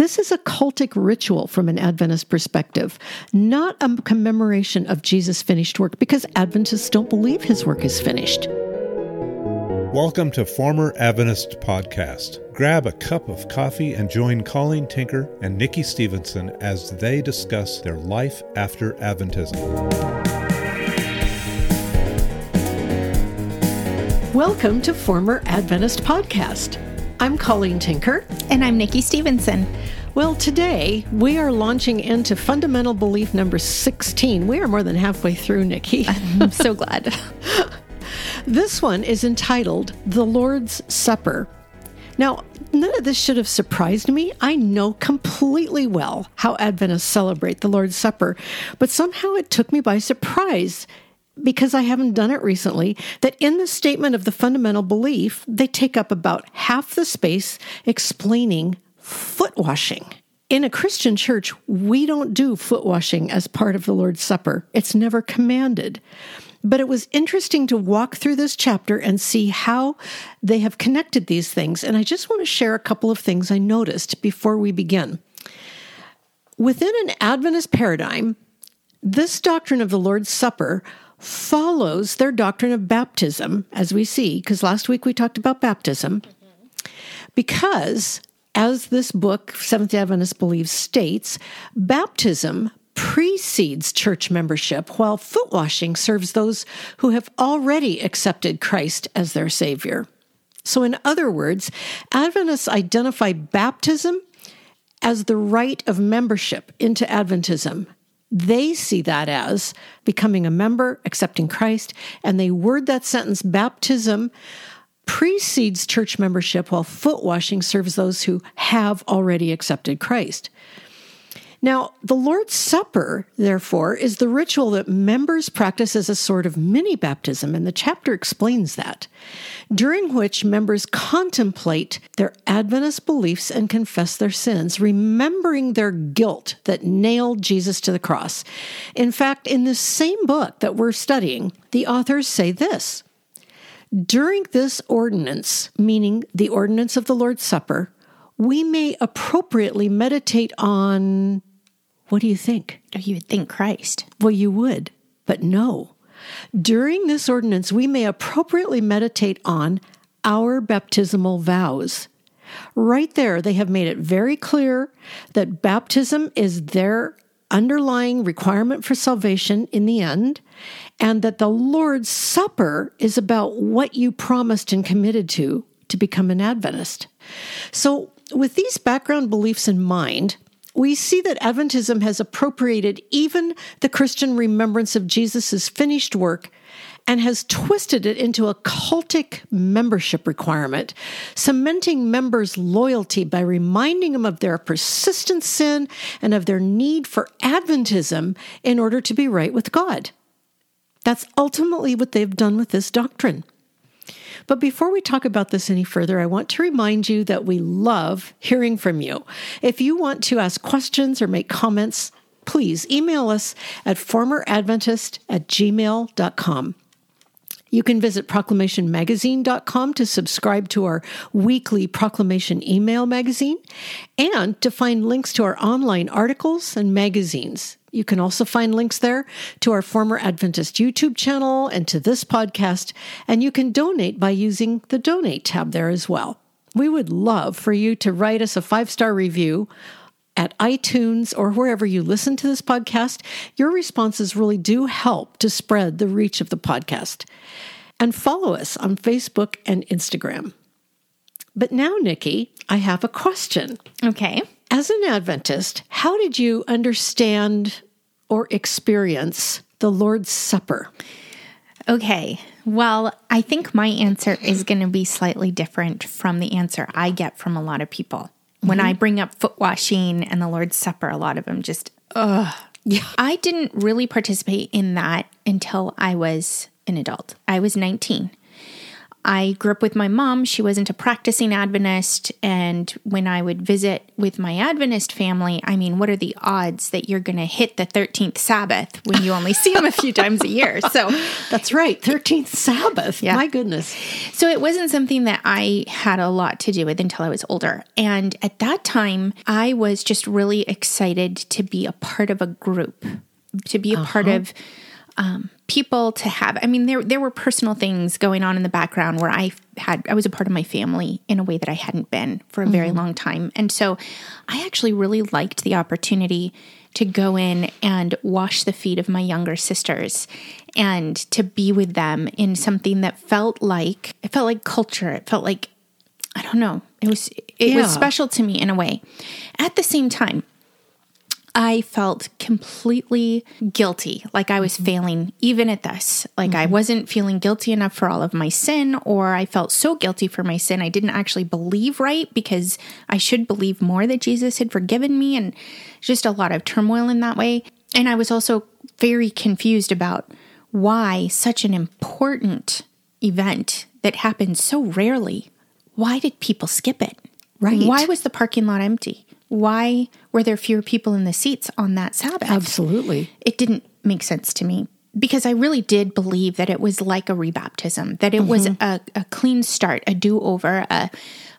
This is a cultic ritual from an Adventist perspective, not a commemoration of Jesus' finished work, because Adventists don't believe his work is finished. Welcome to Former Adventist Podcast. Grab a cup of coffee and join Colleen Tinker and Nikki Stevenson as they discuss their life after Adventism. Welcome to Former Adventist Podcast. I'm Colleen Tinker. And I'm Nikki Stevenson. Well, today we are launching into fundamental belief number 16. We are more than halfway through, Nikki. I'm so glad. This one is entitled The Lord's Supper. Now, none of this should have surprised me. I know completely well how Adventists celebrate the Lord's Supper, but somehow it took me by surprise because I haven't done it recently, that in the statement of the fundamental belief, they take up about half the space explaining foot washing. In a Christian church, we don't do foot washing as part of the Lord's Supper. It's never commanded. But it was interesting to walk through this chapter and see how they have connected these things. And I just want to share a couple of things I noticed before we begin. Within an Adventist paradigm, this doctrine of the Lord's Supper follows their doctrine of baptism, as we see, because last week we talked about baptism, because as this book, Seventh Adventist believes, states, baptism precedes church membership, while foot washing serves those who have already accepted Christ as their Savior. So, in other words, Adventists identify baptism as the rite of membership into Adventism. They see that as becoming a member, accepting Christ, and they word that sentence baptism precedes church membership, while foot washing serves those who have already accepted Christ. Now, the Lord's Supper, therefore, is the ritual that members practice as a sort of mini baptism, and the chapter explains that, during which members contemplate their Adventist beliefs and confess their sins, remembering their guilt that nailed Jesus to the cross. In fact, in the same book that we're studying, the authors say this. During this ordinance, meaning the ordinance of the Lord's Supper, we may appropriately meditate on what do you think? You would think Christ. Well, you would, but no. During this ordinance, we may appropriately meditate on our baptismal vows. Right there, they have made it very clear that baptism is their underlying requirement for salvation in the end, and that the Lord's Supper is about what you promised and committed to to become an Adventist. So, with these background beliefs in mind, we see that Adventism has appropriated even the Christian remembrance of Jesus' finished work and has twisted it into a cultic membership requirement, cementing members' loyalty by reminding them of their persistent sin and of their need for Adventism in order to be right with God. That's ultimately what they've done with this doctrine. But before we talk about this any further, I want to remind you that we love hearing from you. If you want to ask questions or make comments, please email us at formeradventist at gmail.com. You can visit proclamationmagazine.com to subscribe to our weekly proclamation email magazine and to find links to our online articles and magazines. You can also find links there to our former Adventist YouTube channel and to this podcast, and you can donate by using the donate tab there as well. We would love for you to write us a five star review at iTunes or wherever you listen to this podcast. Your responses really do help to spread the reach of the podcast. And follow us on Facebook and Instagram. But now, Nikki, I have a question. Okay. As an Adventist, how did you understand or experience the Lord's Supper? Okay. Well, I think my answer is going to be slightly different from the answer I get from a lot of people. When mm-hmm. I bring up foot washing and the Lord's Supper, a lot of them just, ugh. Yeah. I didn't really participate in that until I was an adult. I was 19. I grew up with my mom. She wasn't a practicing Adventist. And when I would visit with my Adventist family, I mean, what are the odds that you're going to hit the 13th Sabbath when you only see them a few times a year? So That's right. 13th Sabbath. Yeah. My goodness. So it wasn't something that I had a lot to do with until I was older. And at that time, I was just really excited to be a part of a group, to be a part uh-huh. of um, people, to have. I mean, there there were personal things going on in the background where I had I was a part of my family in a way that I hadn't been for a very long time, and so I actually really liked the opportunity to go in and wash the feet of my younger sisters and to be with them in something that felt like it felt like culture it felt like i don't know it was it Yeah. was special to me in a way at the same time I felt completely guilty, like I was mm-hmm. failing even at this. Like I mm-hmm. wasn't feeling guilty enough for all of my sin, or I felt so guilty for my sin, I didn't actually believe right because I should believe more that Jesus had forgiven me, and just a lot of turmoil in that way. And I was also very confused about why such an important event that happened so rarely, why did people skip it? Right. Why was the parking lot empty? Why were there fewer people in the seats on that Sabbath? Absolutely. It didn't make sense to me because I really did believe that it was like a rebaptism, that it was mm-hmm. a, a clean start, a do over, a,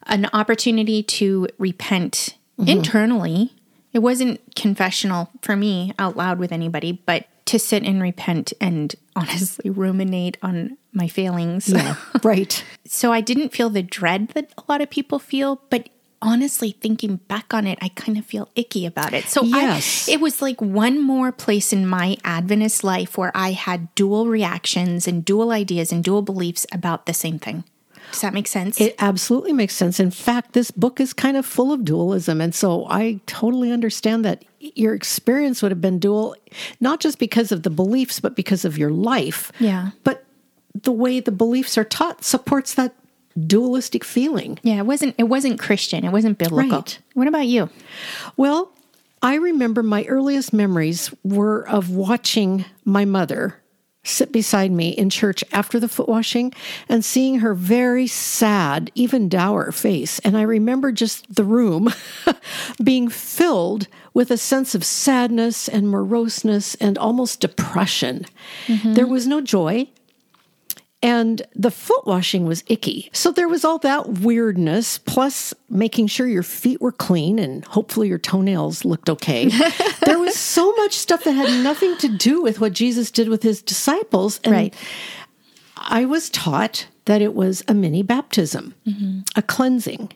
an opportunity to repent mm-hmm. internally. It wasn't confessional for me out loud with anybody, but to sit and repent and honestly ruminate on my failings. Yeah. right. So I didn't feel the dread that a lot of people feel, but honestly, thinking back on it, I kind of feel icky about it. So Yes. I, it was like one more place in my Adventist life where I had dual reactions and dual ideas and dual beliefs about the same thing. Does that make sense? It absolutely makes sense. In fact, this book is kind of full of dualism. And so I totally understand that your experience would have been dual, not just because of the beliefs, but because of your life. Yeah. But the way the beliefs are taught supports that dualistic feeling. yeah, it wasn't it wasn't Christian. It wasn't biblical. Right. What about you? Well, I remember my earliest memories were of watching my mother sit beside me in church after the foot washing and seeing her very sad, even dour face. And I remember just the room being filled with a sense of sadness and moroseness and almost depression. Mm-hmm. There was no joy. And the foot washing was icky. So there was all that weirdness, plus making sure your feet were clean and hopefully your toenails looked okay. there was so much stuff that had nothing to do with what Jesus did with his disciples. And Right. I was taught that it was a mini baptism, mm-hmm. a cleansing,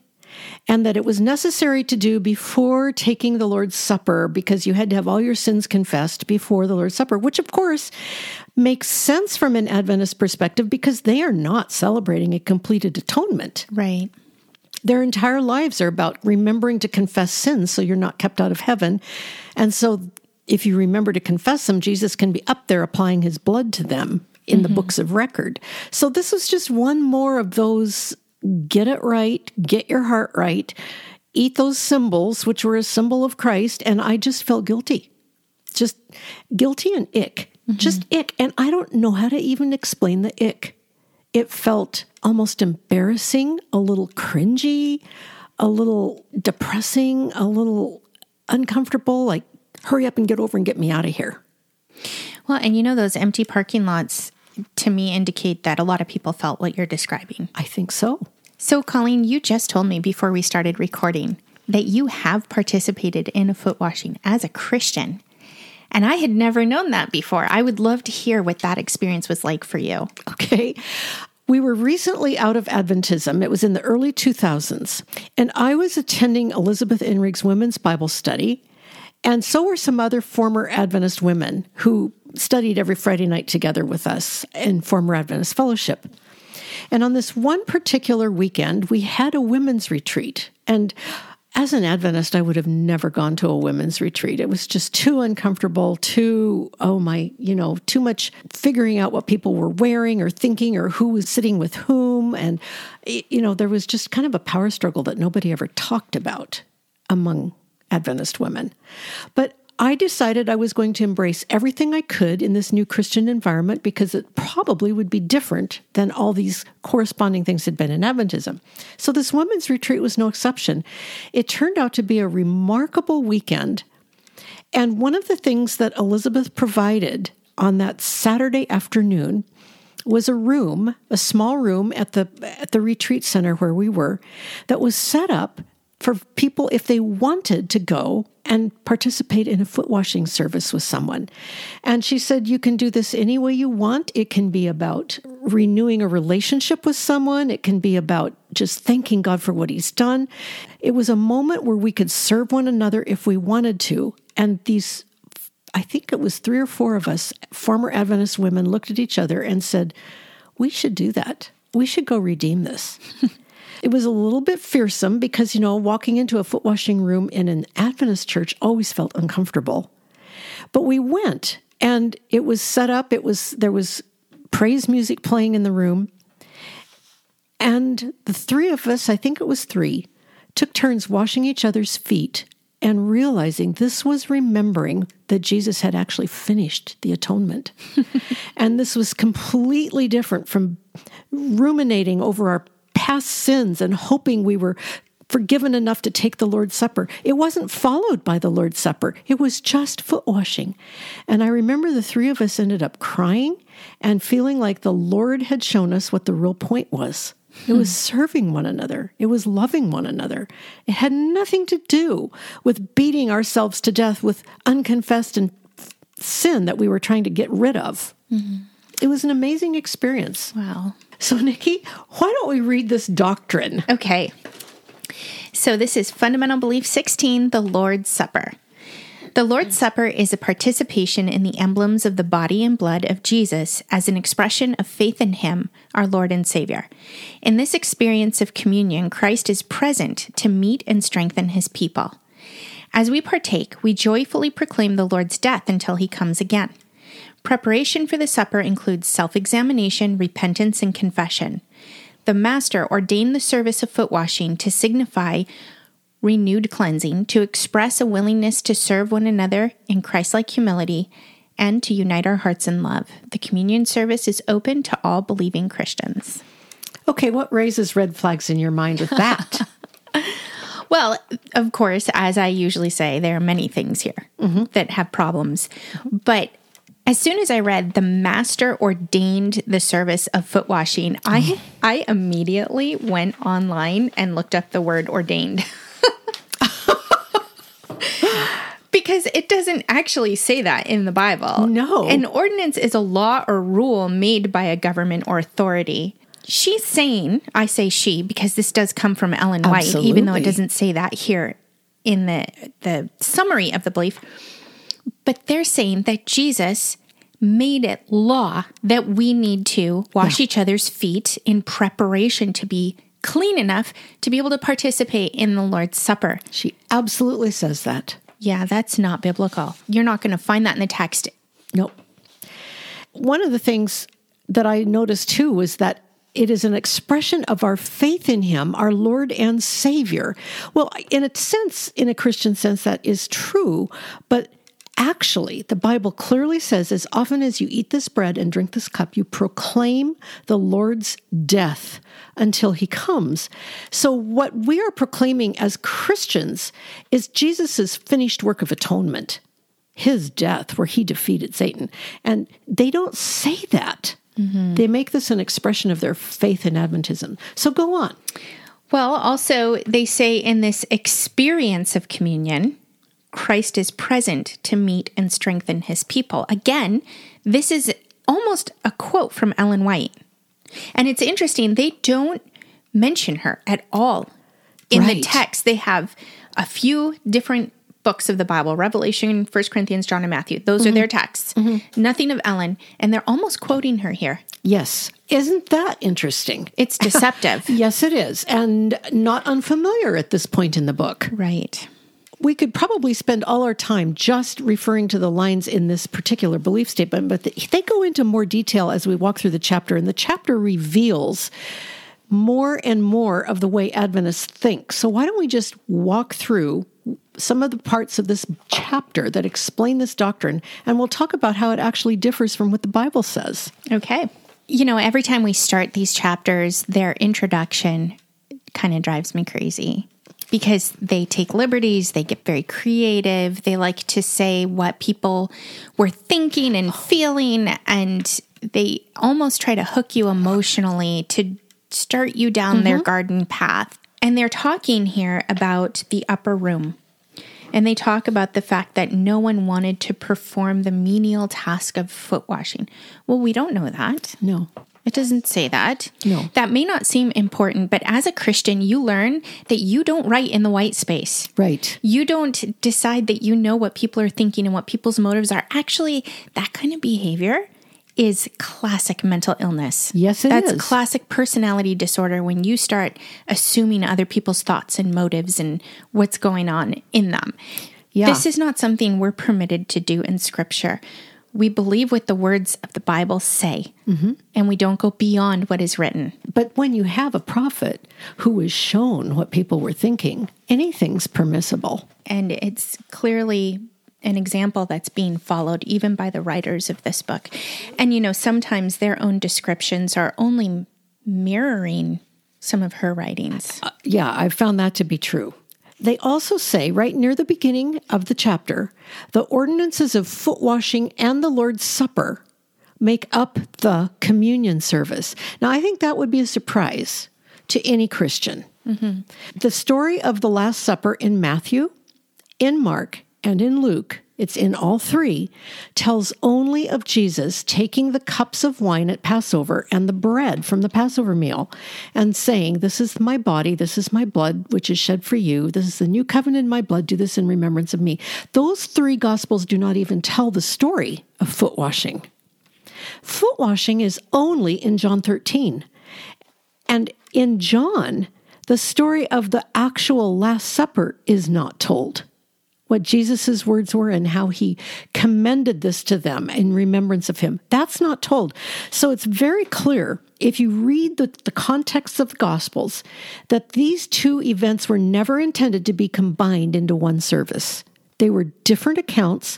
and that it was necessary to do before taking the Lord's Supper because you had to have all your sins confessed before the Lord's Supper, which of course makes sense from an Adventist perspective because they are not celebrating a completed atonement. Right. Their entire lives are about remembering to confess sins so you're not kept out of heaven. And so if you remember to confess them, Jesus can be up there applying his blood to them in the mm-hmm. books of record. So this was just one more of those get it right, get your heart right, eat those symbols, which were a symbol of Christ. And I just felt guilty. Just guilty and ick. Mm-hmm. Just ick. And I don't know how to even explain the ick. It felt almost embarrassing, a little cringy, a little depressing, a little uncomfortable. Like, hurry up and get over and get me out of here. Well, and you know those empty parking lots to me indicate that a lot of people felt what you're describing. I think so. So, Colleen, you just told me before we started recording that you have participated in foot washing as a Christian. And I had never known that before. I would love to hear what that experience was like for you. Okay. We were recently out of Adventism. It was in the early 2000s. And I was attending Elizabeth Inrig's women's Bible study. And so were some other former Adventist women who studied every Friday night together with us in former Adventist fellowship. And on this one particular weekend, we had a women's retreat. And as an Adventist, I would have never gone to a women's retreat. It was just too uncomfortable, too, oh my, you know, too much figuring out what people were wearing or thinking or who was sitting with whom. And, you know, there was just kind of a power struggle that nobody ever talked about among Adventist women. But I decided I was going to embrace everything I could in this new Christian environment because it probably would be different than all these corresponding things had been in Adventism. So, this women's retreat was no exception. It turned out to be a remarkable weekend. And one of the things that Elizabeth provided on that Saturday afternoon was a room, a small room at the at the retreat center where we were that was set up for people if they wanted to go and participate in a foot washing service with someone. And she said, You can do this any way you want. It can be about renewing a relationship with someone, it can be about just thanking God for what He's done. It was a moment where we could serve one another if we wanted to. And these, I think it was three or four of us, former Adventist women, looked at each other and said, We should do that. We should go redeem this. It was a little bit fearsome because, you know, walking into a foot washing room in an Adventist church always felt uncomfortable. But we went and it was set up, it was there was praise music playing in the room. And the three of us, I think it was three, took turns washing each other's feet and realizing this was remembering that Jesus had actually finished the atonement. and this was completely different from ruminating over our past sins and hoping we were forgiven enough to take the Lord's Supper. It wasn't followed by the Lord's Supper, it was just foot washing. And I remember the three of us ended up crying and feeling like the Lord had shown us what the real point was. It was hmm. serving one another. It was loving one another. It had nothing to do with beating ourselves to death with unconfessed and sin that we were trying to get rid of. Mm-hmm. It was an amazing experience. Wow. So, Nikki, why don't we read this doctrine? Okay. So, this is Fundamental Belief 16, the Lord's Supper. The Lord's Supper is a participation in the emblems of the body and blood of Jesus as an expression of faith in Him, our Lord and Savior. In this experience of communion, Christ is present to meet and strengthen His people. As we partake, we joyfully proclaim the Lord's death until He comes again. Preparation for the supper includes self examination, repentance, and confession. The Master ordained the service of foot washing to signify renewed cleansing, to express a willingness to serve one another in Christ like humility, and to unite our hearts in love. The communion service is open to all believing Christians. Okay, what raises red flags in your mind with that? well, of course, as I usually say, there are many things here mm-hmm. that have problems. But as soon as I read the master ordained the service of foot washing, I mm. I immediately went online and looked up the word ordained. because it doesn't actually say that in the Bible. No. An ordinance is a law or rule made by a government or authority. She's saying, I say she because this does come from Ellen White, Absolutely. even though it doesn't say that here in the the summary of the belief but they're saying that Jesus made it law that we need to wash yeah. each other's feet in preparation to be clean enough to be able to participate in the Lord's Supper. She absolutely says that. Yeah, that's not biblical. You're not going to find that in the text. Nope. One of the things that I noticed too was that it is an expression of our faith in Him, our Lord and Savior. Well, in a sense, in a Christian sense, that is true, but Actually, the Bible clearly says, as often as you eat this bread and drink this cup, you proclaim the Lord's death until he comes. So, what we are proclaiming as Christians is Jesus' finished work of atonement, his death, where he defeated Satan. And they don't say that. Mm-hmm. They make this an expression of their faith in Adventism. So, go on. Well, also, they say in this experience of communion, Christ is present to meet and strengthen his people. Again, this is almost a quote from Ellen White. And it's interesting, they don't mention her at all in right. the text. They have a few different books of the Bible Revelation, First Corinthians, John, and Matthew. Those mm-hmm. are their texts. Mm-hmm. Nothing of Ellen. And they're almost quoting her here. Yes. Isn't that interesting? It's deceptive. yes, it is. And not unfamiliar at this point in the book. Right we could probably spend all our time just referring to the lines in this particular belief statement, but they go into more detail as we walk through the chapter, and the chapter reveals more and more of the way Adventists think. So, why don't we just walk through some of the parts of this chapter that explain this doctrine, and we'll talk about how it actually differs from what the Bible says. Okay. You know, every time we start these chapters, their introduction kind of drives me crazy because they take liberties, they get very creative, they like to say what people were thinking and feeling, and they almost try to hook you emotionally to start you down their mm-hmm. garden path. And they're talking here about the upper room. And they talk about the fact that no one wanted to perform the menial task of foot washing. Well, we don't know that. No. It doesn't say that. No. That may not seem important, but as a Christian, you learn that you don't write in the white space. Right. You don't decide that you know what people are thinking and what people's motives are. Actually, that kind of behavior is classic mental illness. Yes, it That's is. classic personality disorder when you start assuming other people's thoughts and motives and what's going on in them. Yeah. This is not something we're permitted to do in scripture. We believe what the words of the Bible say, Mm-hmm. and we don't go beyond what is written. But when you have a prophet who is shown what people were thinking, anything's permissible. And it's clearly an example that's being followed even by the writers of this book. And you know, sometimes their own descriptions are only mirroring some of her writings. Yeah, I've found that to be true. They also say, right near the beginning of the chapter, the ordinances of foot washing and the Lord's Supper make up the communion service. Now, I think that would be a surprise to any Christian. Mm-hmm. The story of the Last Supper in Matthew, in Mark, and in Luke, it's in all three, tells only of Jesus taking the cups of wine at Passover and the bread from the Passover meal and saying, This is my body, this is my blood, which is shed for you. This is the new covenant in my blood. Do this in remembrance of me. Those three gospels do not even tell the story of foot washing. Foot washing is only in John 13. And in John, the story of the actual Last Supper is not told. What Jesus' words were and how he commended this to them in remembrance of him. That's not told. So it's very clear if you read the, the context of the Gospels that these two events were never intended to be combined into one service. They were different accounts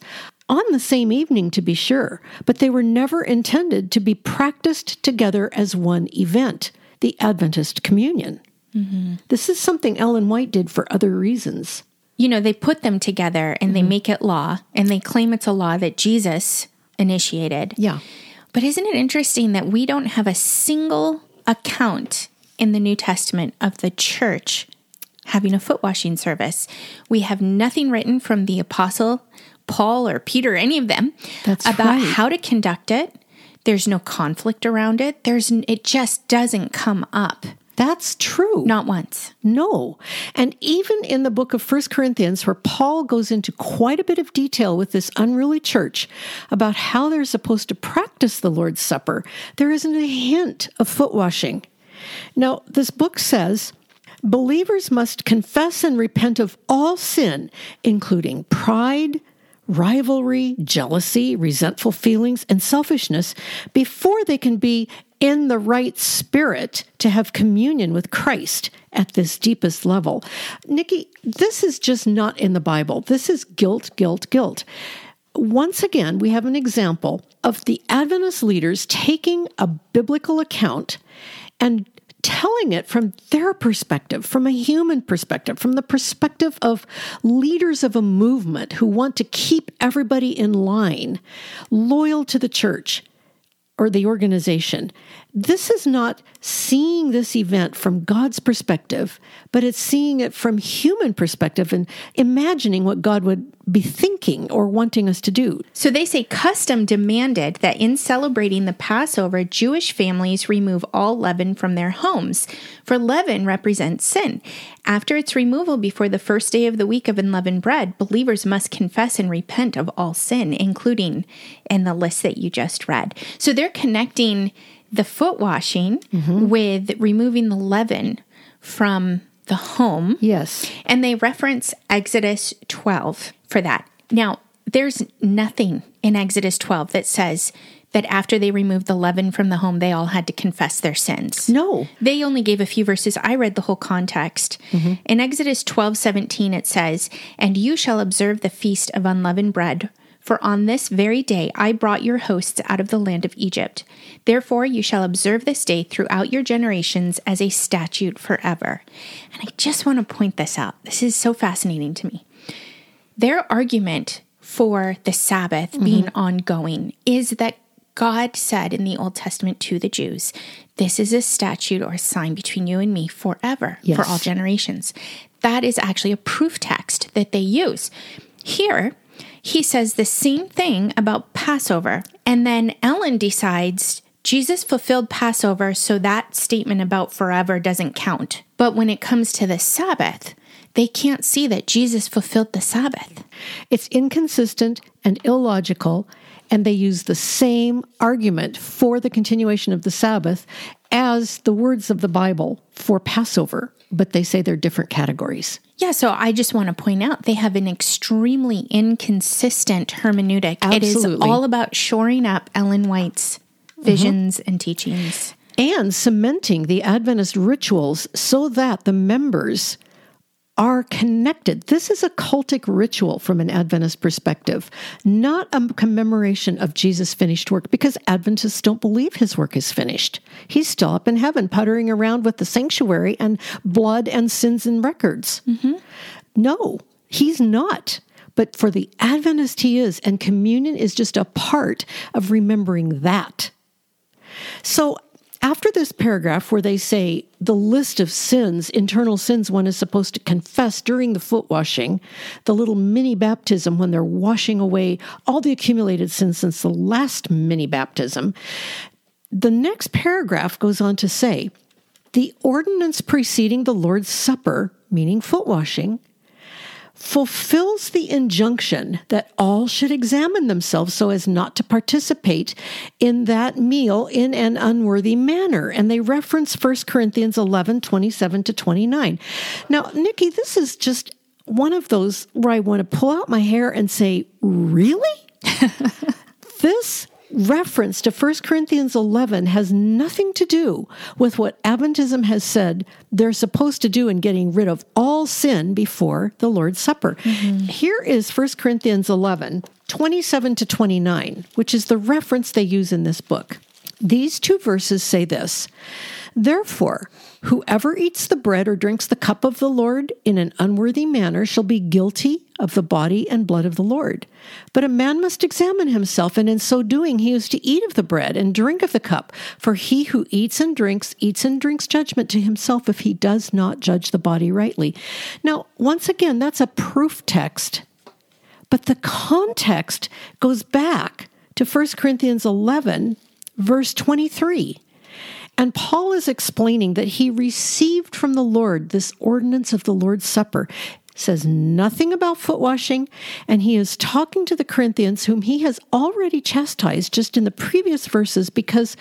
on the same evening, to be sure, but they were never intended to be practiced together as one event the Adventist communion. Mm-hmm. This is something Ellen White did for other reasons. You know, they put them together and they mm-hmm. make it law and they claim it's a law that Jesus initiated. Yeah. But isn't it interesting that we don't have a single account in the New Testament of the church having a foot washing service? We have nothing written from the apostle Paul or Peter, any of them, That's about right. how to conduct it. There's no conflict around it. There's it just doesn't come up. That's true. Not once. No. And even in the book of First Corinthians, where Paul goes into quite a bit of detail with this unruly church about how they're supposed to practice the Lord's Supper, there isn't a hint of foot washing. Now, this book says believers must confess and repent of all sin, including pride, rivalry, jealousy, resentful feelings, and selfishness before they can be in the right spirit to have communion with Christ at this deepest level. Nikki, this is just not in the Bible. This is guilt, guilt, guilt. Once again, we have an example of the Adventist leaders taking a biblical account and telling it from their perspective, from a human perspective, from the perspective of leaders of a movement who want to keep everybody in line, loyal to the church or the organization. This is not seeing this event from God's perspective, but it's seeing it from human perspective and imagining what God would be thinking or wanting us to do. So they say custom demanded that in celebrating the Passover, Jewish families remove all leaven from their homes, for leaven represents sin. After its removal before the first day of the week of unleavened bread, believers must confess and repent of all sin, including in the list that you just read. So they're connecting the foot washing mm-hmm. with removing the leaven from the home. Yes. And they reference Exodus 12 for that. Now, there's nothing in Exodus 12 that says that after they removed the leaven from the home, they all had to confess their sins. No. They only gave a few verses. I read the whole context. Mm-hmm. In Exodus 12 17, it says, And you shall observe the feast of unleavened bread. For on this very day I brought your hosts out of the land of Egypt. Therefore you shall observe this day throughout your generations as a statute forever. And I just want to point this out. This is so fascinating to me. Their argument for the Sabbath mm-hmm. being ongoing is that God said in the Old Testament to the Jews, This is a statute or a sign between you and me forever, Yes. for all generations. That is actually a proof text that they use. Here, he says the same thing about Passover. And then Ellen decides Jesus fulfilled Passover, so that statement about forever doesn't count. But when it comes to the Sabbath, they can't see that Jesus fulfilled the Sabbath. It's inconsistent and illogical, and they use the same argument for the continuation of the Sabbath as the words of the Bible for Passover, but they say they're different categories. Yeah, so I just want to point out they have an extremely inconsistent hermeneutic. It is all about shoring up Ellen White's mm-hmm. visions and teachings. and cementing the Adventist rituals so that the members are connected. This is a cultic ritual from an Adventist perspective, not a commemoration of Jesus' finished work, because Adventists don't believe his work is finished. He's still up in heaven, puttering around with the sanctuary and blood and sins and records. Mm-hmm. No, he's not. But for the Adventist, he is, and communion is just a part of remembering that. So, after this paragraph where they say the list of sins, internal sins one is supposed to confess during the foot washing, the little mini baptism when they're washing away all the accumulated sins since the last mini baptism, the next paragraph goes on to say the ordinance preceding the Lord's Supper, meaning foot washing, fulfills the injunction that all should examine themselves so as not to participate in that meal in an unworthy manner. And they reference 1 Corinthians 11 27 to 29. Now, Nikki, this is just one of those where I want to pull out my hair and say, Really? this reference to 1 Corinthians 11 has nothing to do with what Adventism has said they're supposed to do in getting rid of all sin before the Lord's Supper. Mm-hmm. Here is 1 Corinthians 11, 27 to 29, which is the reference they use in this book. These two verses say this Therefore, whoever eats the bread or drinks the cup of the Lord in an unworthy manner shall be guilty of the body and blood of the Lord. But a man must examine himself, and in so doing he is to eat of the bread and drink of the cup. For he who eats and drinks, eats and drinks judgment to himself if he does not judge the body rightly. Now, once again, that's a proof text but the context goes back to 1 Corinthians 11, verse 23. And Paul is explaining that he received from the Lord this ordinance of the Lord's Supper. Says nothing about foot washing, and he is talking to the Corinthians, whom he has already chastised just in the previous verses because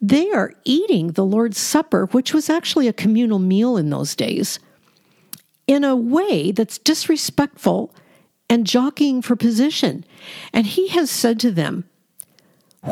they are eating the Lord's Supper, which was actually a communal meal in those days, in a way that's disrespectful and jockeying for position. And he has said to them,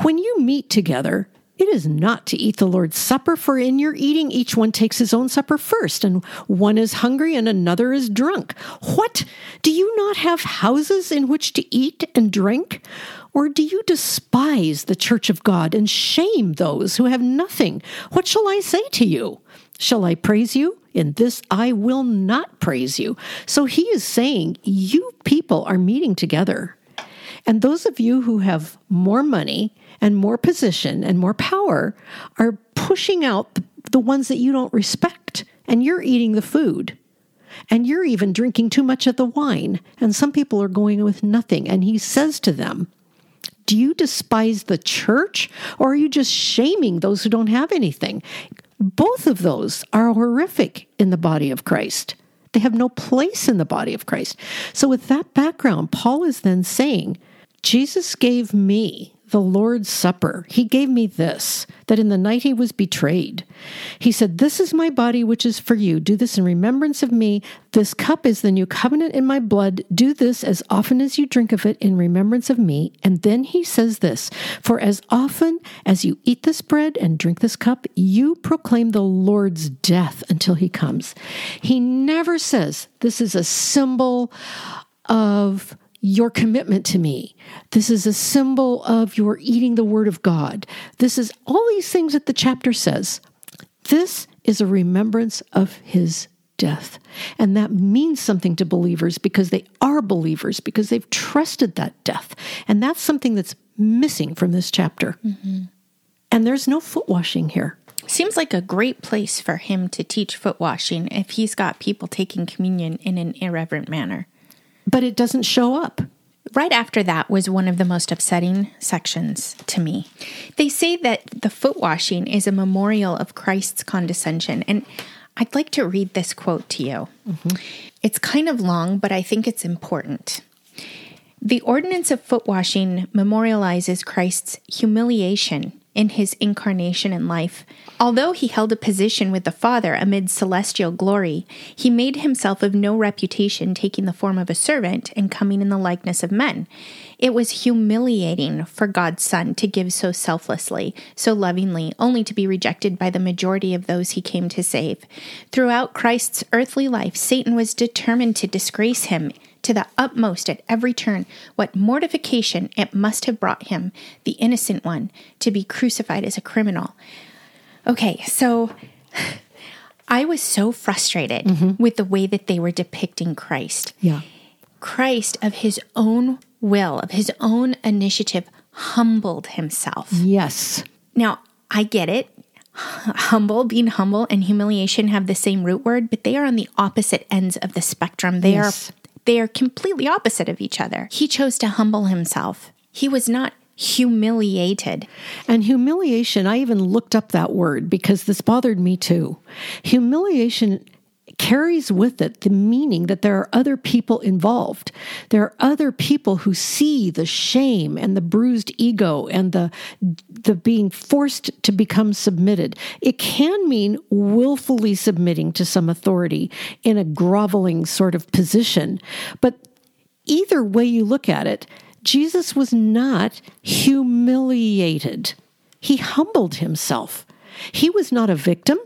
When you meet together, it is not to eat the Lord's Supper, for in your eating each one takes his own supper first, and one is hungry and another is drunk. What? Do you not have houses in which to eat and drink? Or do you despise the church of God and shame those who have nothing? What shall I say to you? Shall I praise you? In this I will not praise you. So he is saying, You people are meeting together. And those of you who have more money and more position and more power are pushing out the, the ones that you don't respect. And you're eating the food. And you're even drinking too much of the wine. And some people are going with nothing. And he says to them, do you despise the church or are you just shaming those who don't have anything? Both of those are horrific in the body of Christ. They have no place in the body of Christ. So, with that background, Paul is then saying Jesus gave me the Lord's Supper. He gave me this, that in the night he was betrayed, he said, This is my body, which is for you. Do this in remembrance of me. This cup is the new covenant in my blood. Do this as often as you drink of it in remembrance of me. And then he says this For as often as you eat this bread and drink this cup, you proclaim the Lord's death until he comes. He never says this is a symbol of your commitment to me. This is a symbol of your eating the word of God. This is all these things that the chapter says. This is a remembrance of his death. And that means something to believers because they are believers, because they've trusted that death. And that's something that's missing from this chapter. Mm-hmm. And there's no foot washing here. Seems like a great place for him to teach foot washing if he's got people taking communion in an irreverent manner but it doesn't show up. Right after that was one of the most upsetting sections to me. They say that the foot washing is a memorial of Christ's condescension. And I'd like to read this quote to you. Mm-hmm. It's kind of long, but I think it's important. The ordinance of foot washing memorializes Christ's humiliation in his incarnation and life. Although he held a position with the Father amid celestial glory, he made himself of no reputation, taking the form of a servant and coming in the likeness of men. It was humiliating for God's Son to give so selflessly, so lovingly, only to be rejected by the majority of those he came to save. Throughout Christ's earthly life, Satan was determined to disgrace him to the utmost at every turn what mortification it must have brought him, the innocent one, to be crucified as a criminal. Okay, so I was so frustrated mm-hmm. with the way that they were depicting Christ. Yeah. Christ, of his own will, of his own initiative, humbled himself. Yes. Now, I get it. Humble, being humble, and humiliation have the same root word, but they are on the opposite ends of the spectrum. They yes. are they are completely opposite of each other. He chose to humble himself. He was not humiliated. And humiliation, I even looked up that word because this bothered me too. Humiliation carries with it the meaning that there are other people involved. There are other people who see the shame and the bruised ego and the the being forced to become submitted. It can mean willfully submitting to some authority in a groveling sort of position. But either way you look at it, Jesus was not humiliated. He humbled himself. He was not a victim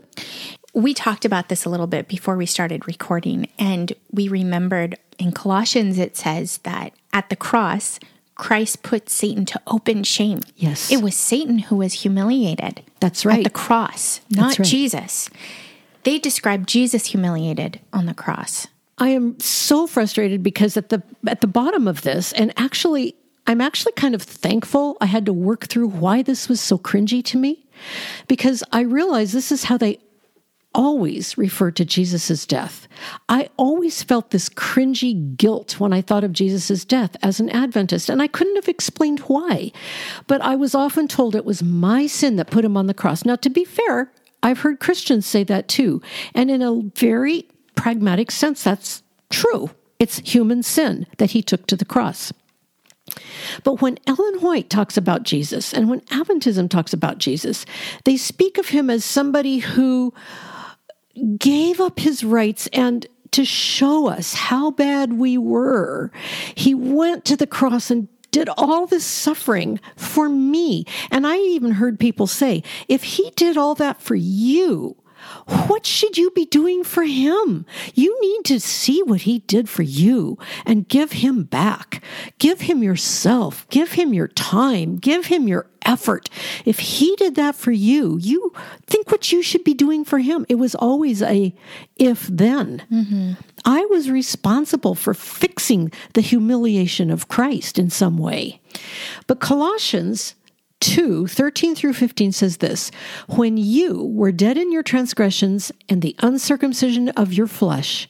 we talked about this a little bit before we started recording, and we remembered in Colossians it says that at the cross, Christ put Satan to open shame. Yes. It was Satan who was humiliated. That's right. At the cross, not right. Jesus. They describe Jesus humiliated on the cross. I am so frustrated because at the at the bottom of this, and actually I'm actually kind of thankful I had to work through why this was so cringy to me because I realize this is how they always referred to Jesus' death. I always felt this cringy guilt when I thought of Jesus' death as an Adventist, and I couldn't have explained why. But I was often told it was my sin that put him on the cross. Now, to be fair, I've heard Christians say that too. And in a very pragmatic sense, that's true. It's human sin that he took to the cross. But when Ellen White talks about Jesus and when Adventism talks about Jesus, they speak of him as somebody who gave up his rights and to show us how bad we were, he went to the cross and did all this suffering for me. And I even heard people say, if he did all that for you, what should you be doing for him? You need to see what he did for you and give him back. Give him yourself. Give him your time. Give him your effort. If he did that for you, you think what you should be doing for him. It was always a if then. Mm-hmm. I was responsible for fixing the humiliation of Christ in some way. But Colossians 2 13 through 15 says this When you were dead in your transgressions and the uncircumcision of your flesh,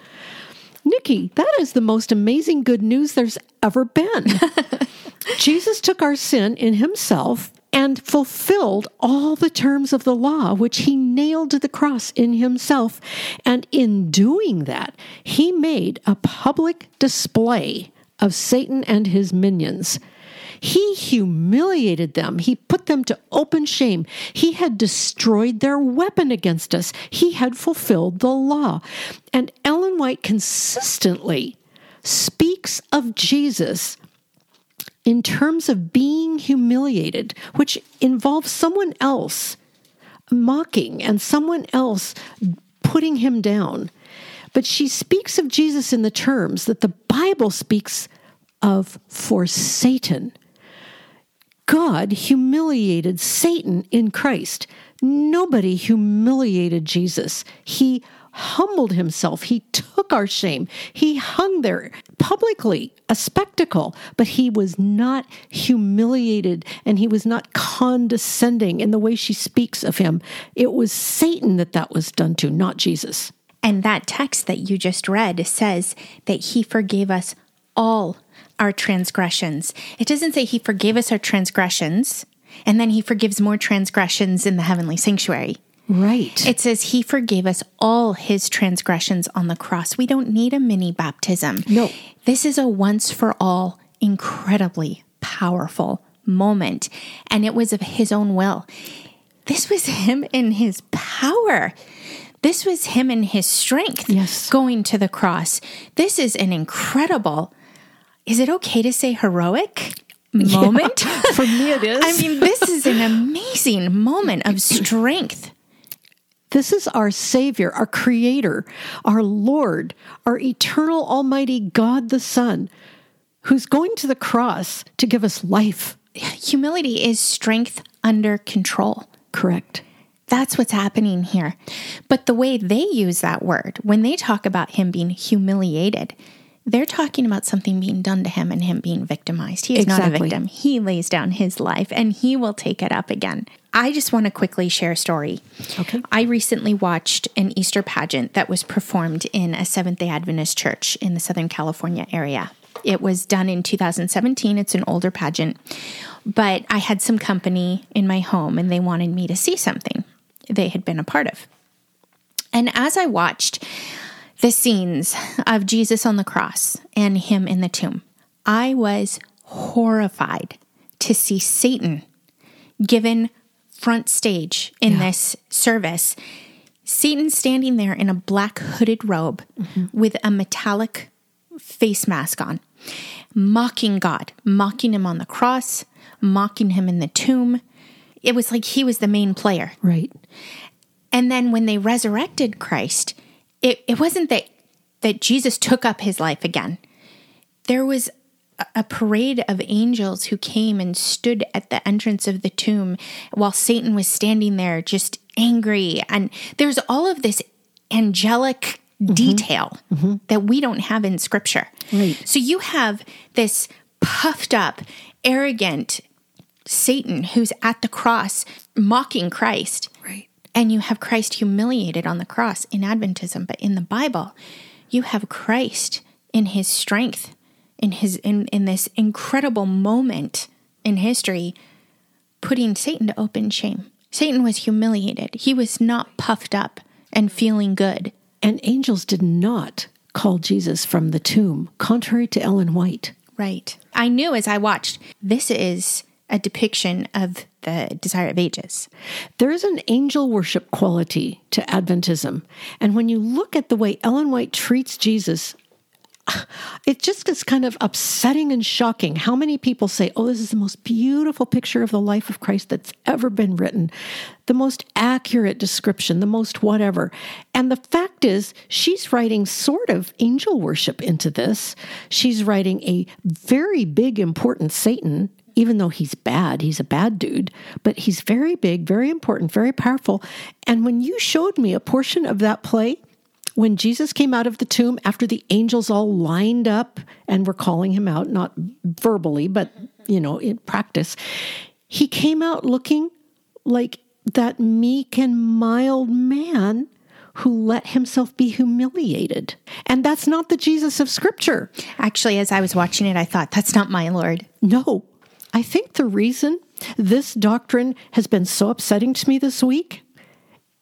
Nikki, that is the most amazing good news there's ever been. Jesus took our sin in himself and fulfilled all the terms of the law, which he nailed to the cross in himself. And in doing that, he made a public display of Satan and his minions. He humiliated them. He put them to open shame. He had destroyed their weapon against us. He had fulfilled the law. And Ellen White consistently speaks of Jesus in terms of being humiliated, which involves someone else mocking and someone else putting him down. But she speaks of Jesus in the terms that the Bible speaks of for Satan. God humiliated Satan in Christ. Nobody humiliated Jesus. He humbled himself. He took our shame. He hung there publicly, a spectacle, but he was not humiliated and he was not condescending in the way she speaks of him. It was Satan that that was done to, not Jesus. And that text that you just read says that he forgave us all our transgressions. It doesn't say he forgave us our transgressions and then he forgives more transgressions in the heavenly sanctuary. Right. It says he forgave us all his transgressions on the cross. We don't need a mini baptism. No. This is a once for all, incredibly powerful moment. And it was of his own will. This was him in his power. This was him in his strength Yes. going to the cross. This is an incredible, is it okay to say heroic moment? For me, it is. I mean, this is an amazing moment of strength. This is our Savior, our Creator, our Lord, our eternal Almighty God the Son, who's going to the cross to give us life. Humility is strength under control. Correct. That's what's happening here. But the way they use that word, when they talk about him being humiliated, they're talking about something being done to him and him being victimized. He is not a victim. He lays down his life and he will take it up again. I just want to quickly share a story. Okay. I recently watched an Easter pageant that was performed in a Seventh day Adventist church in the Southern California area. It was done in 2017. It's an older pageant, but I had some company in my home and they wanted me to see something they had been a part of. And as I watched the scenes of Jesus on the cross and him in the tomb, I was horrified to see Satan given front stage in this service. Satan standing there in a black hooded robe mm-hmm. with a metallic face mask on, mocking God, mocking him on the cross, mocking him in the tomb. It was like he was the main player. Right. And then when they resurrected Christ, it, it wasn't that that Jesus took up his life again. There was a, parade of angels who came and stood at the entrance of the tomb while Satan was standing there just angry. And there's all of this angelic mm-hmm. detail mm-hmm. that we don't have in scripture. Right. So you have this puffed up, arrogant Satan who's at the cross mocking Christ. And you have Christ humiliated on the cross in Adventism, but in the Bible, you have Christ in his strength, in his in, in this incredible moment in history, putting Satan to open shame. Satan was humiliated. He was not puffed up and feeling good. And angels did not call Jesus from the tomb, contrary to Ellen White. Right. I knew as I watched, this is a depiction of the desire of ages. There is an angel worship quality to Adventism. And when you look at the way Ellen White treats Jesus, it just is kind of upsetting and shocking how many people say, Oh, this is the most beautiful picture of the life of Christ that's ever been written, the most accurate description, the most whatever. And the fact is, she's writing sort of angel worship into this. She's writing a very big, important Satan. Even though he's bad, he's a bad dude, but he's very big, very important, very powerful. And when you showed me a portion of that play, when Jesus came out of the tomb after the angels all lined up and were calling him out, not verbally, but, you know, in practice, he came out looking like that meek and mild man who let himself be humiliated. And that's not the Jesus of Scripture. Actually, as I was watching it, I thought, that's not my Lord. No. I think the reason this doctrine has been so upsetting to me this week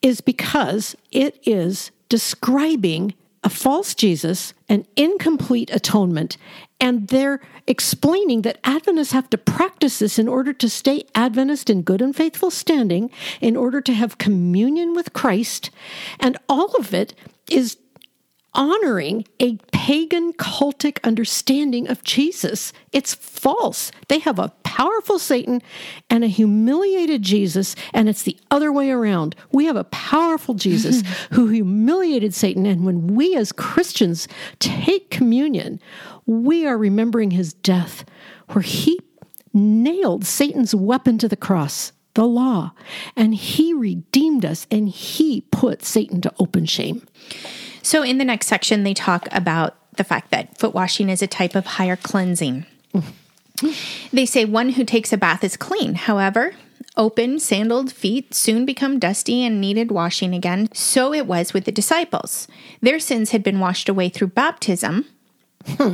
is because it is describing a false Jesus, an incomplete atonement, and they're explaining that Adventists have to practice this in order to stay Adventist in good and faithful standing, in order to have communion with Christ. And all of it is honoring a pagan cultic understanding of Jesus. It's false. They have a powerful Satan and a humiliated Jesus, and it's the other way around. We have a powerful Jesus mm-hmm. who humiliated Satan, and when we as Christians take communion, we are remembering his death, where he nailed Satan's weapon to the cross. The law, and he redeemed us and he put Satan to open shame. So, in the next section, they talk about the fact that foot washing is a type of higher cleansing. They say one who takes a bath is clean. However, open, sandaled feet soon become dusty and needed washing again. So it was with the disciples. Their sins had been washed away through baptism. Hmm.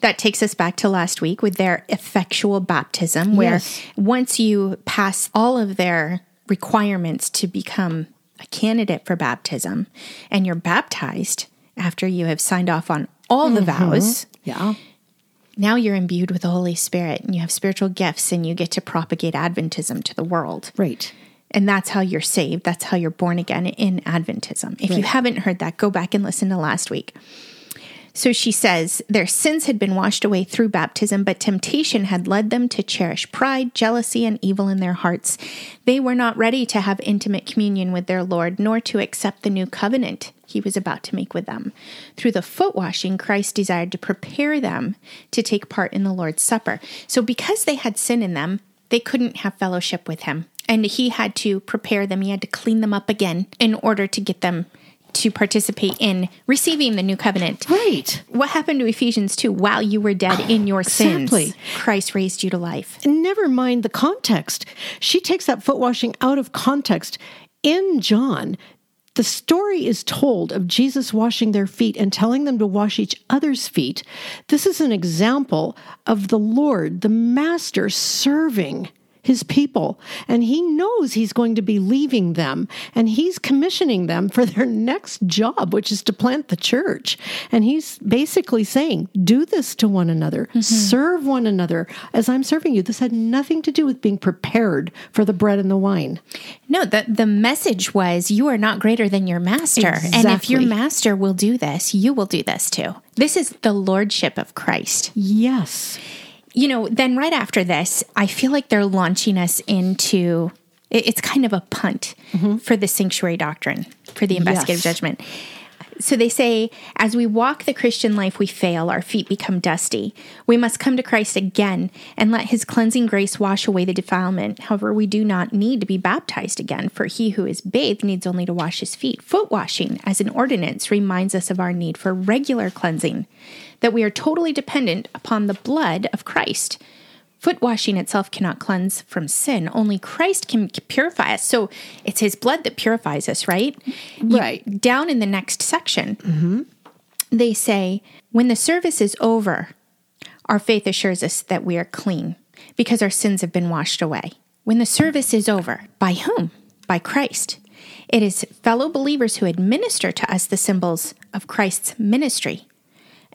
That takes us back to last week with their effectual baptism, where Yes. once you pass all of their requirements to become a candidate for baptism and you're baptized after you have signed off on all the mm-hmm. vows, Yeah. now you're imbued with the Holy Spirit and you have spiritual gifts and you get to propagate Adventism to the world. Right. And that's how you're saved. That's how you're born again in Adventism. If you haven't heard that, go back and listen to last week. So she says, their sins had been washed away through baptism, but temptation had led them to cherish pride, jealousy, and evil in their hearts. They were not ready to have intimate communion with their Lord, nor to accept the new covenant he was about to make with them. Through the foot washing, Christ desired to prepare them to take part in the Lord's Supper. So because they had sin in them, they couldn't have fellowship with him. And he had to prepare them, he had to clean them up again in order to get them to participate in receiving the new covenant. Right. What happened to Ephesians 2? While you were dead in your Exactly. sins, Christ raised you to life. Never mind the context. She takes that foot washing out of context. In John, the story is told of Jesus washing their feet and telling them to wash each other's feet. This is an example of the Lord, the Master, serving his people. And he knows he's going to be leaving them and he's commissioning them for their next job, which is to plant the church. And he's basically saying, do this to one another, mm-hmm. serve one another as I'm serving you. This had nothing to do with being prepared for the bread and the wine. No, the, the message was you are not greater than your master. And if your master will do this, you will do this too. This is the lordship of Christ. Yes. You know, then right after this, I feel like they're launching us into it's kind of a punt mm-hmm. for the sanctuary doctrine, for the investigative Yes. judgment. So they say, as we walk the Christian life, we fail, our feet become dusty. We must come to Christ again and let his cleansing grace wash away the defilement. However, we do not need to be baptized again, for he who is bathed needs only to wash his feet. Foot washing, as an ordinance, reminds us of our need for regular cleansing, that we are totally dependent upon the blood of Christ. Foot washing itself cannot cleanse from sin. Only Christ can purify us. So it's his blood that purifies us, right? You- Right. down in the next section, they say, when the service is over, our faith assures us that we are clean because our sins have been washed away. When the service is over, by whom? By Christ. It is fellow believers who administer to us the symbols of Christ's ministry.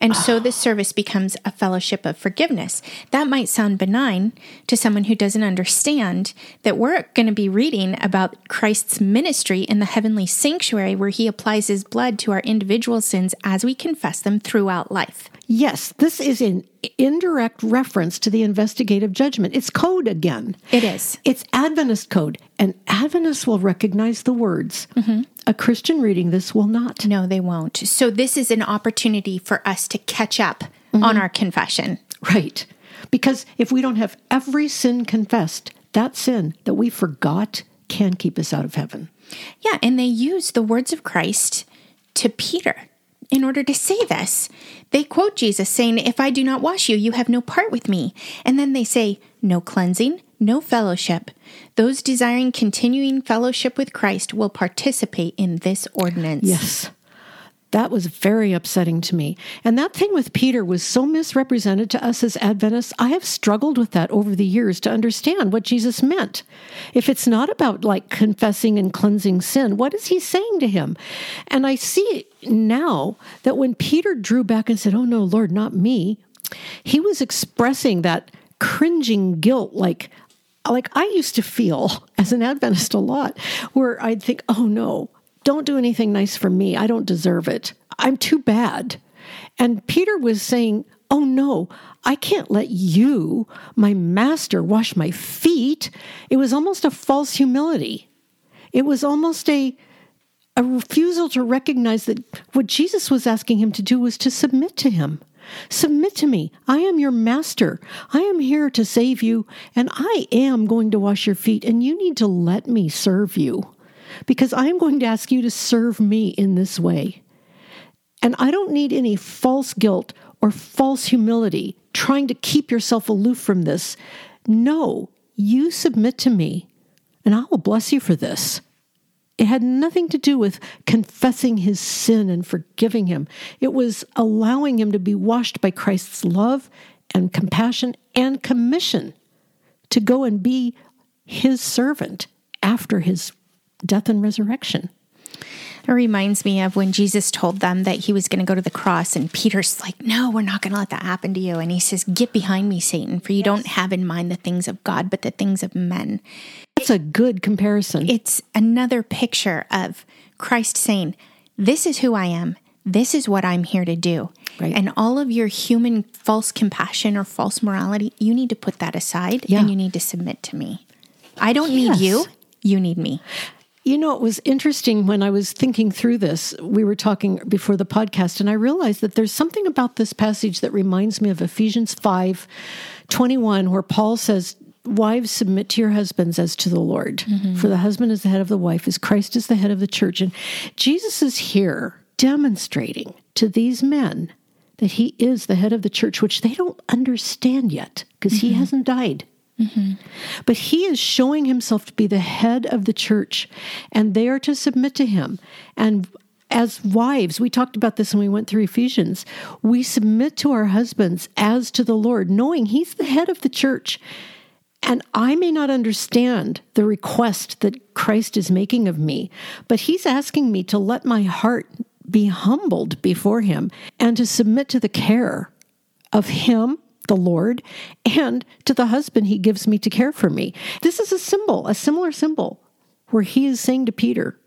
And so this service becomes a fellowship of forgiveness. That might sound benign to someone who doesn't understand that we're going to be reading about Christ's ministry in the heavenly sanctuary where he applies his blood to our individual sins as we confess them throughout life. Yes, this is an indirect reference to the investigative judgment. It's code again. It is. It's Adventist code, and Adventists will recognize the words. Mm-hmm. A Christian reading this will not. No, they won't. So this is an opportunity for us to catch up mm-hmm. on our confession. Right. Because if we don't have every sin confessed, that sin that we forgot can keep us out of heaven. Yeah, and they use the words of Christ to Peter in order to say this. They quote Jesus saying, If I do not wash you, you have no part with me. And then they say, No cleansing, no fellowship. Those desiring continuing fellowship with Christ will participate in this ordinance. Yes. That was very upsetting to me. And that thing with Peter was so misrepresented to us as Adventists. I have struggled with that over the years to understand what Jesus meant. If it's not about like confessing and cleansing sin, what is he saying to him? And I see now that when Peter drew back and said, Oh no, Lord, not me, he was expressing that cringing guilt like like I used to feel as an Adventist a lot, where I'd think, oh no, don't do anything nice for me. I don't deserve it. I'm too bad. And Peter was saying, oh no, I can't let you, my master, wash my feet. It was almost a false humility. It was almost a a refusal to recognize that what Jesus was asking him to do was to submit to him. Submit to me. I am your master. I am here to save you, and I am going to wash your feet, and you need to let me serve you because I am going to ask you to serve me in this way. And I don't need any false guilt or false humility trying to keep yourself aloof from this. No, you submit to me, and I will bless you for this. It had nothing to do with confessing his sin and forgiving him. It was allowing him to be washed by Christ's love and compassion and commission to go and be his servant after his death and resurrection. It reminds me of when Jesus told them that he was going to go to the cross, and Peter's like, No, we're not going to let that happen to you. And he says, Get behind me, Satan, for you don't have in mind the things of God, but the things of men. That's a good comparison. It's another picture of Christ saying, This is who I am. This is what I'm here to do. Right. And all of your human false compassion or false morality, you need to put that aside Yeah. and you need to submit to me. I don't Yes. need you. You need me. You know, it was interesting when I was thinking through this. We were talking before the podcast, and I realized that there's something about this passage that reminds me of Ephesians 5 21, where Paul says, Wives, submit to your husbands as to the Lord. Mm-hmm. For the husband is the head of the wife, as Christ is the head of the church. And Jesus is here demonstrating to these men that he is the head of the church, which they don't understand yet because he mm-hmm. hasn't died. Mm-hmm. But he is showing himself to be the head of the church, and they are to submit to him. And as wives, we talked about this when we went through Ephesians, we submit to our husbands as to the Lord, knowing he's the head of the church. And I may not understand the request that Christ is making of me, but he's asking me to let my heart be humbled before him and to submit to the care of him, the Lord, and to the husband he gives me to care for me. This is a symbol, a similar symbol, where he is saying to Peter,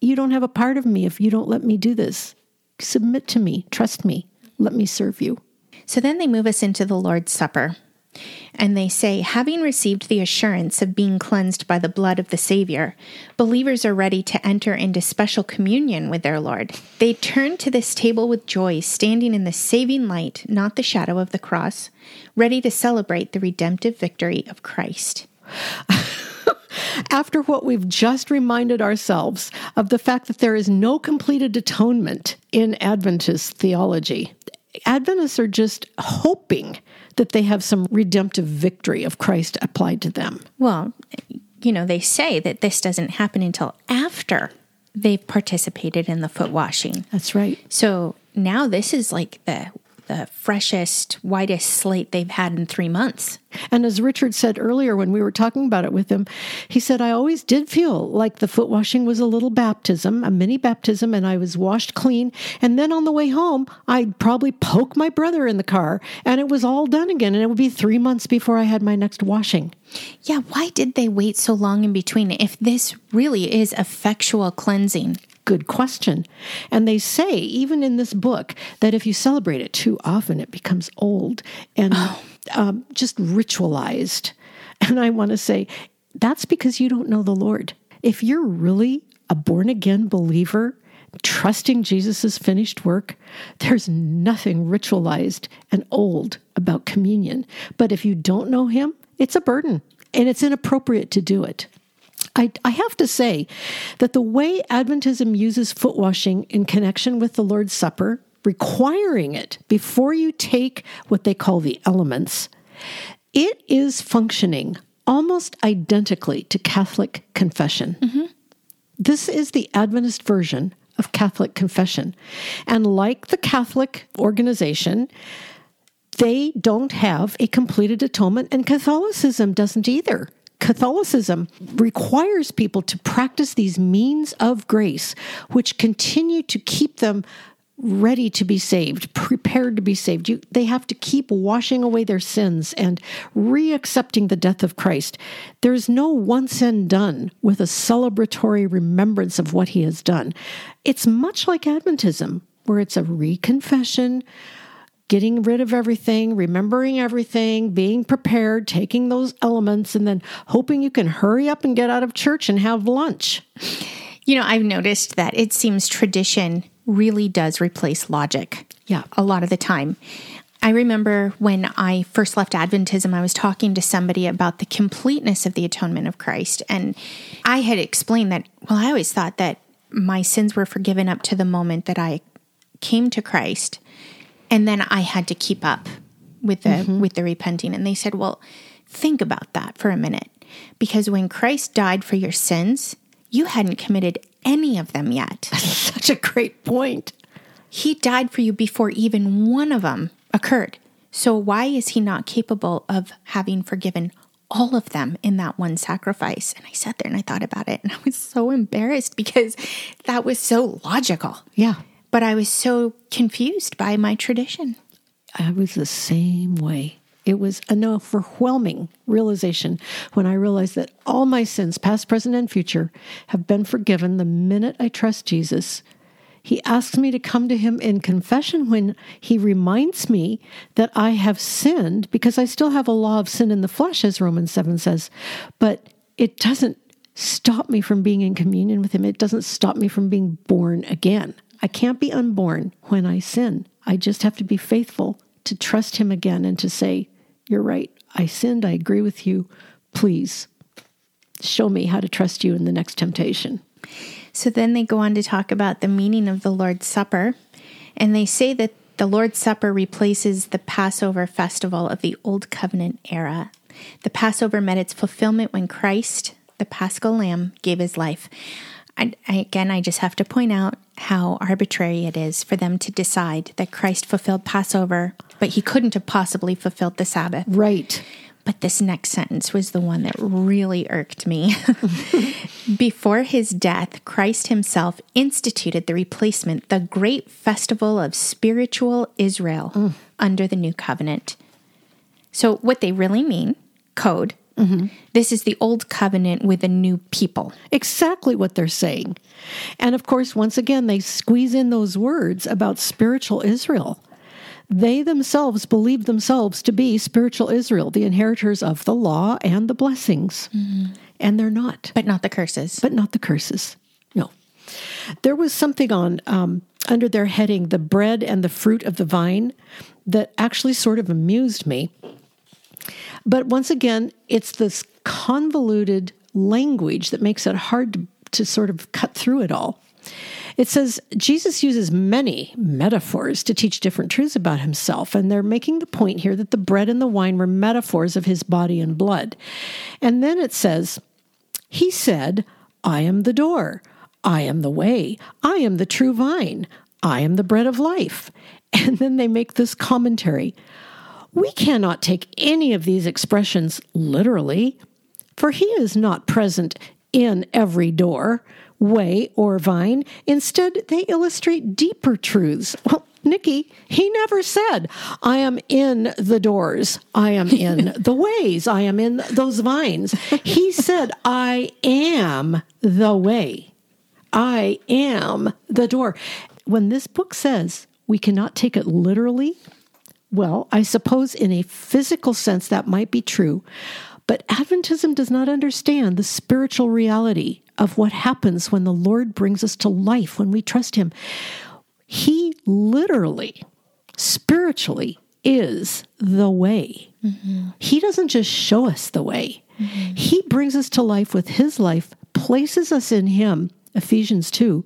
You don't have a part of me if you don't let me do this. Submit to me, trust me, let me serve you. So then they move us into the Lord's Supper. And they say, having received the assurance of being cleansed by the blood of the Savior, believers are ready to enter into special communion with their Lord. They turn to this table with joy, standing in the saving light, not the shadow of the cross, ready to celebrate the redemptive victory of Christ. After what we've just reminded ourselves of the fact that there is no completed atonement in Adventist theology, Adventists are just hoping that they have some redemptive victory of Christ applied to them. Well, you know, they say that this doesn't happen until after they've participated in the foot washing. That's right. So now this is like the the freshest, whitest slate they've had in three months. And as Richard said earlier when we were talking about it with him, he said, I always did feel like the foot washing was a little baptism, a mini baptism, and I was washed clean. And then on the way home, I'd probably poke my brother in the car and it was all done again. And it would be three months before I had my next washing. Yeah, why did they wait so long in between if this really is effectual cleansing? Good question. And they say, even in this book, that if you celebrate it too often, it becomes old and oh. um, just ritualized. And I want to say, that's because you don't know the Lord. If you're really a born again believer, trusting Jesus' finished work, there's nothing ritualized and old about communion. But if you don't know Him, it's a burden and it's inappropriate to do it. I, I, have to say that the way Adventism uses foot washing in connection with the Lord's Supper, requiring it before you take what they call the elements, it is functioning almost identically to Catholic confession. Mm-hmm. This is the Adventist version of Catholic confession. And like the Catholic organization, they don't have a completed atonement, and Catholicism doesn't either. Catholicism requires people to practice these means of grace, which continue to keep them ready to be saved, prepared to be saved. You, they have to keep washing away their sins and reaccepting the death of Christ. There's no once and done with a celebratory remembrance of what he has done. It's much like Adventism, where it's a reconfession, getting rid of everything, remembering everything, being prepared, taking those elements, and then hoping you can hurry up and get out of church and have lunch. You know, I've noticed that it seems tradition really does replace logic. Yeah. A lot of the time. I remember when I first left Adventism, I was talking to somebody about the completeness of the atonement of Christ. And I had explained that, well, I always thought that my sins were forgiven up to the moment that I came to Christ and then I had to keep up with the mm-hmm. with the repenting and they said, "Well, think about that for a minute because when Christ died for your sins, you hadn't committed any of them yet." That's such a great point. He died for you before even one of them occurred. So why is he not capable of having forgiven all of them in that one sacrifice. And I sat there and I thought about it and I was so embarrassed because that was so logical. Yeah. But I was so confused by my tradition. I was the same way. It was an overwhelming realization when I realized that all my sins, past, present, and future, have been forgiven the minute I trust Jesus he asks me to come to him in confession when he reminds me that I have sinned because I still have a law of sin in the flesh, as Romans 7 says. But it doesn't stop me from being in communion with him. It doesn't stop me from being born again. I can't be unborn when I sin. I just have to be faithful to trust him again and to say, You're right. I sinned. I agree with you. Please show me how to trust you in the next temptation. So then they go on to talk about the meaning of the Lord's Supper, and they say that the Lord's Supper replaces the Passover festival of the Old Covenant era. The Passover met its fulfillment when Christ, the Paschal Lamb, gave his life. I, I, again, I just have to point out how arbitrary it is for them to decide that Christ fulfilled Passover, but he couldn't have possibly fulfilled the Sabbath. Right. But this next sentence was the one that really irked me. Before his death, Christ himself instituted the replacement, the great festival of spiritual Israel mm. under the new covenant. So, what they really mean, code, mm-hmm. this is the old covenant with a new people. Exactly what they're saying. And of course, once again, they squeeze in those words about spiritual Israel they themselves believe themselves to be spiritual Israel, the inheritors of the law and the blessings. Mm-hmm. And they're not. But not the curses. But not the curses. No. There was something on um, under their heading, the bread and the fruit of the vine, that actually sort of amused me. But once again, it's this convoluted language that makes it hard to, to sort of cut through it all. It says Jesus uses many metaphors to teach different truths about himself, and they're making the point here that the bread and the wine were metaphors of his body and blood. And then it says, He said, I am the door, I am the way, I am the true vine, I am the bread of life. And then they make this commentary. We cannot take any of these expressions literally, for he is not present in every door way, or vine. Instead, they illustrate deeper truths. Well, Nikki, he never said, I am in the doors. I am in the ways. I am in those vines. He said, I am the way. I am the door. When this book says we cannot take it literally, well, I suppose in a physical sense that might be true, but Adventism does not understand the spiritual reality of what happens when the Lord brings us to life when we trust Him. He literally, spiritually, is the way. Mm-hmm. He doesn't just show us the way, mm-hmm. He brings us to life with His life, places us in Him, Ephesians 2,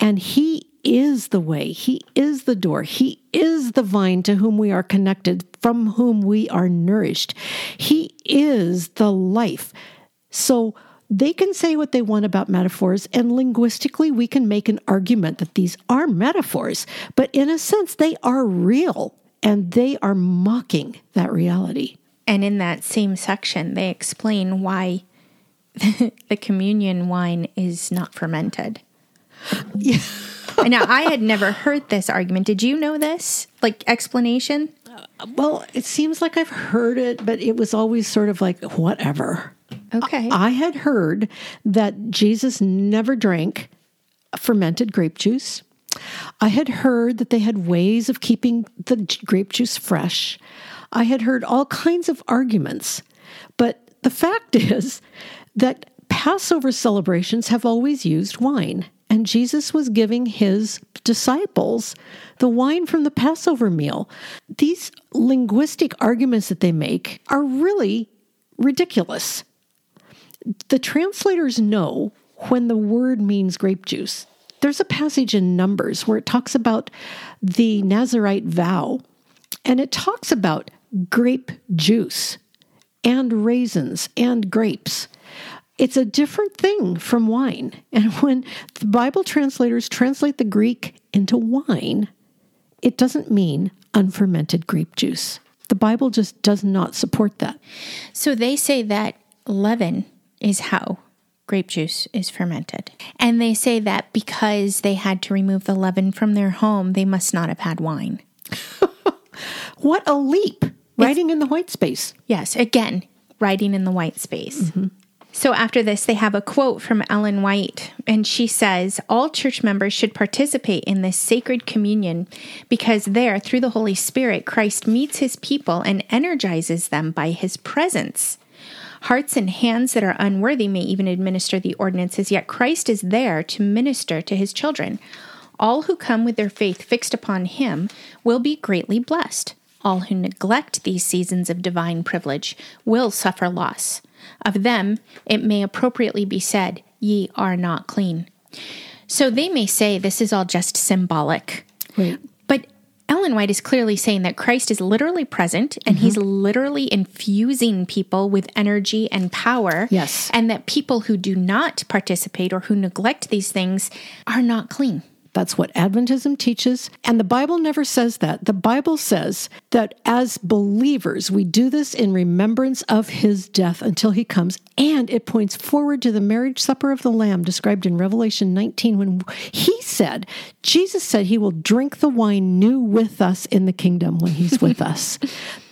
and He is the way. He is the door. He is the vine to whom we are connected, from whom we are nourished. He is the life. So they can say what they want about metaphors, and linguistically, we can make an argument that these are metaphors, but in a sense, they are real and they are mocking that reality. And in that same section, they explain why the communion wine is not fermented. Yeah. Now, I had never heard this argument. Did you know this? Like explanation? Well, it seems like I've heard it, but it was always sort of like, whatever. Okay. I had heard that Jesus never drank fermented grape juice. I had heard that they had ways of keeping the grape juice fresh. I had heard all kinds of arguments. But the fact is that Passover celebrations have always used wine, and Jesus was giving his disciples the wine from the Passover meal. These linguistic arguments that they make are really ridiculous the translators know when the word means grape juice. There's a passage in Numbers where it talks about the Nazarite vow, and it talks about grape juice and raisins and grapes. It's a different thing from wine. And when the Bible translators translate the Greek into wine, it doesn't mean unfermented grape juice. The Bible just does not support that. So they say that leaven is how grape juice is fermented. And they say that because they had to remove the leaven from their home, they must not have had wine. what a leap! Writing in the white space. Yes, again, writing in the white space. Mm-hmm. So after this, they have a quote from Ellen White, and she says, All church members should participate in this sacred communion because there, through the Holy Spirit, Christ meets his people and energizes them by his presence. Hearts and hands that are unworthy may even administer the ordinances, yet Christ is there to minister to his children. All who come with their faith fixed upon him will be greatly blessed. All who neglect these seasons of divine privilege will suffer loss. Of them, it may appropriately be said, Ye are not clean. So they may say this is all just symbolic. Right. Ellen White is clearly saying that Christ is literally present and mm-hmm. he's literally infusing people with energy and power. Yes. And that people who do not participate or who neglect these things are not clean. That's what Adventism teaches. And the Bible never says that. The Bible says that as believers, we do this in remembrance of his death until he comes. And it points forward to the marriage supper of the Lamb described in Revelation 19 when he said, Jesus said he will drink the wine new with us in the kingdom when he's with us.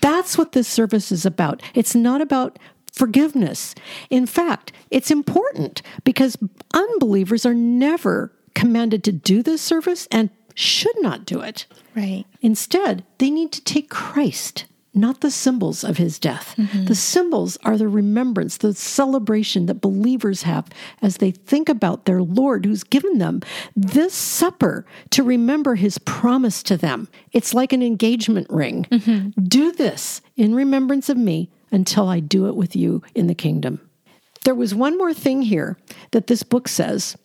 That's what this service is about. It's not about forgiveness. In fact, it's important because unbelievers are never commanded to do this service and should not do it. Right. Instead, they need to take Christ, not the symbols of his death. Mm-hmm. The symbols are the remembrance, the celebration that believers have as they think about their Lord who's given them this supper to remember his promise to them. It's like an engagement ring. Mm-hmm. Do this in remembrance of me until I do it with you in the kingdom. There was one more thing here that this book says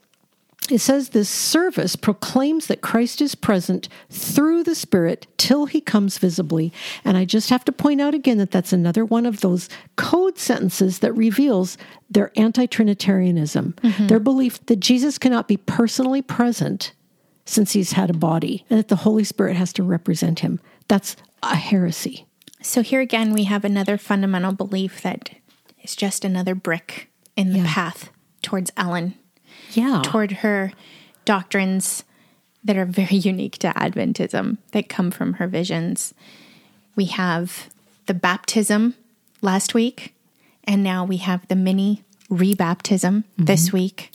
it says this service proclaims that Christ is present through the Spirit till he comes visibly. And I just have to point out again that that's another one of those code sentences that reveals their anti Trinitarianism, mm-hmm. their belief that Jesus cannot be personally present since he's had a body and that the Holy Spirit has to represent him. That's a heresy. So here again, we have another fundamental belief that is just another brick in the yeah. path towards Ellen yeah. toward her doctrines that are very unique to Adventism that come from her visions. We have the baptism last week, and now we have the mini rebaptism mm-hmm. this week.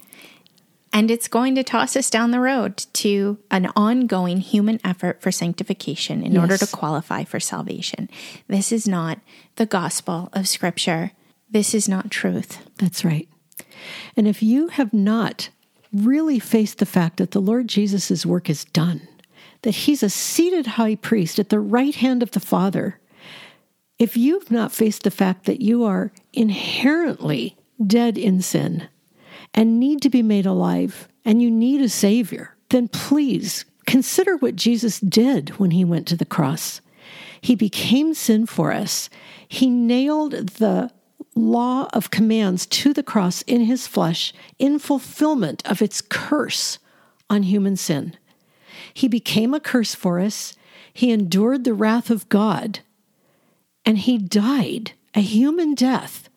And it's going to toss us down the road to an ongoing human effort for sanctification in yes. order to qualify for salvation. This is not the gospel of Scripture. This is not truth. That's right. And if you have not really faced the fact that the Lord Jesus' work is done, that he's a seated high priest at the right hand of the Father, if you've not faced the fact that you are inherently dead in sin and need to be made alive and you need a Savior, then please consider what Jesus did when he went to the cross. He became sin for us. He nailed the law of commands to the cross in his flesh in fulfillment of its curse on human sin. He became a curse for us. He endured the wrath of God and he died a human death.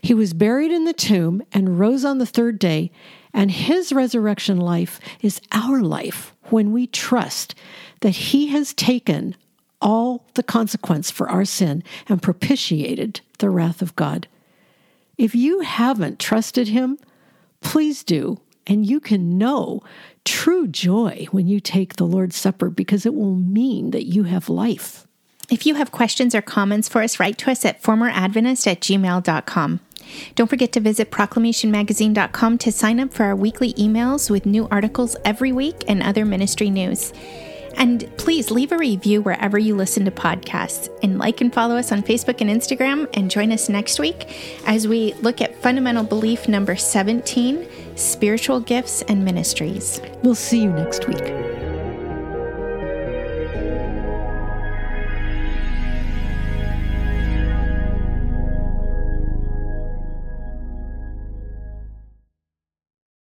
He was buried in the tomb and rose on the third day, and his resurrection life is our life when we trust that he has taken all the consequence for our sin and propitiated the wrath of God. If you haven't trusted him, please do, and you can know true joy when you take the Lord's Supper because it will mean that you have life. If you have questions or comments for us, write to us at formeradventist at gmail.com. Don't forget to visit proclamationmagazine.com to sign up for our weekly emails with new articles every week and other ministry news. And please leave a review wherever you listen to podcasts. And like and follow us on Facebook and Instagram. And join us next week as we look at fundamental belief number 17 spiritual gifts and ministries. We'll see you next week.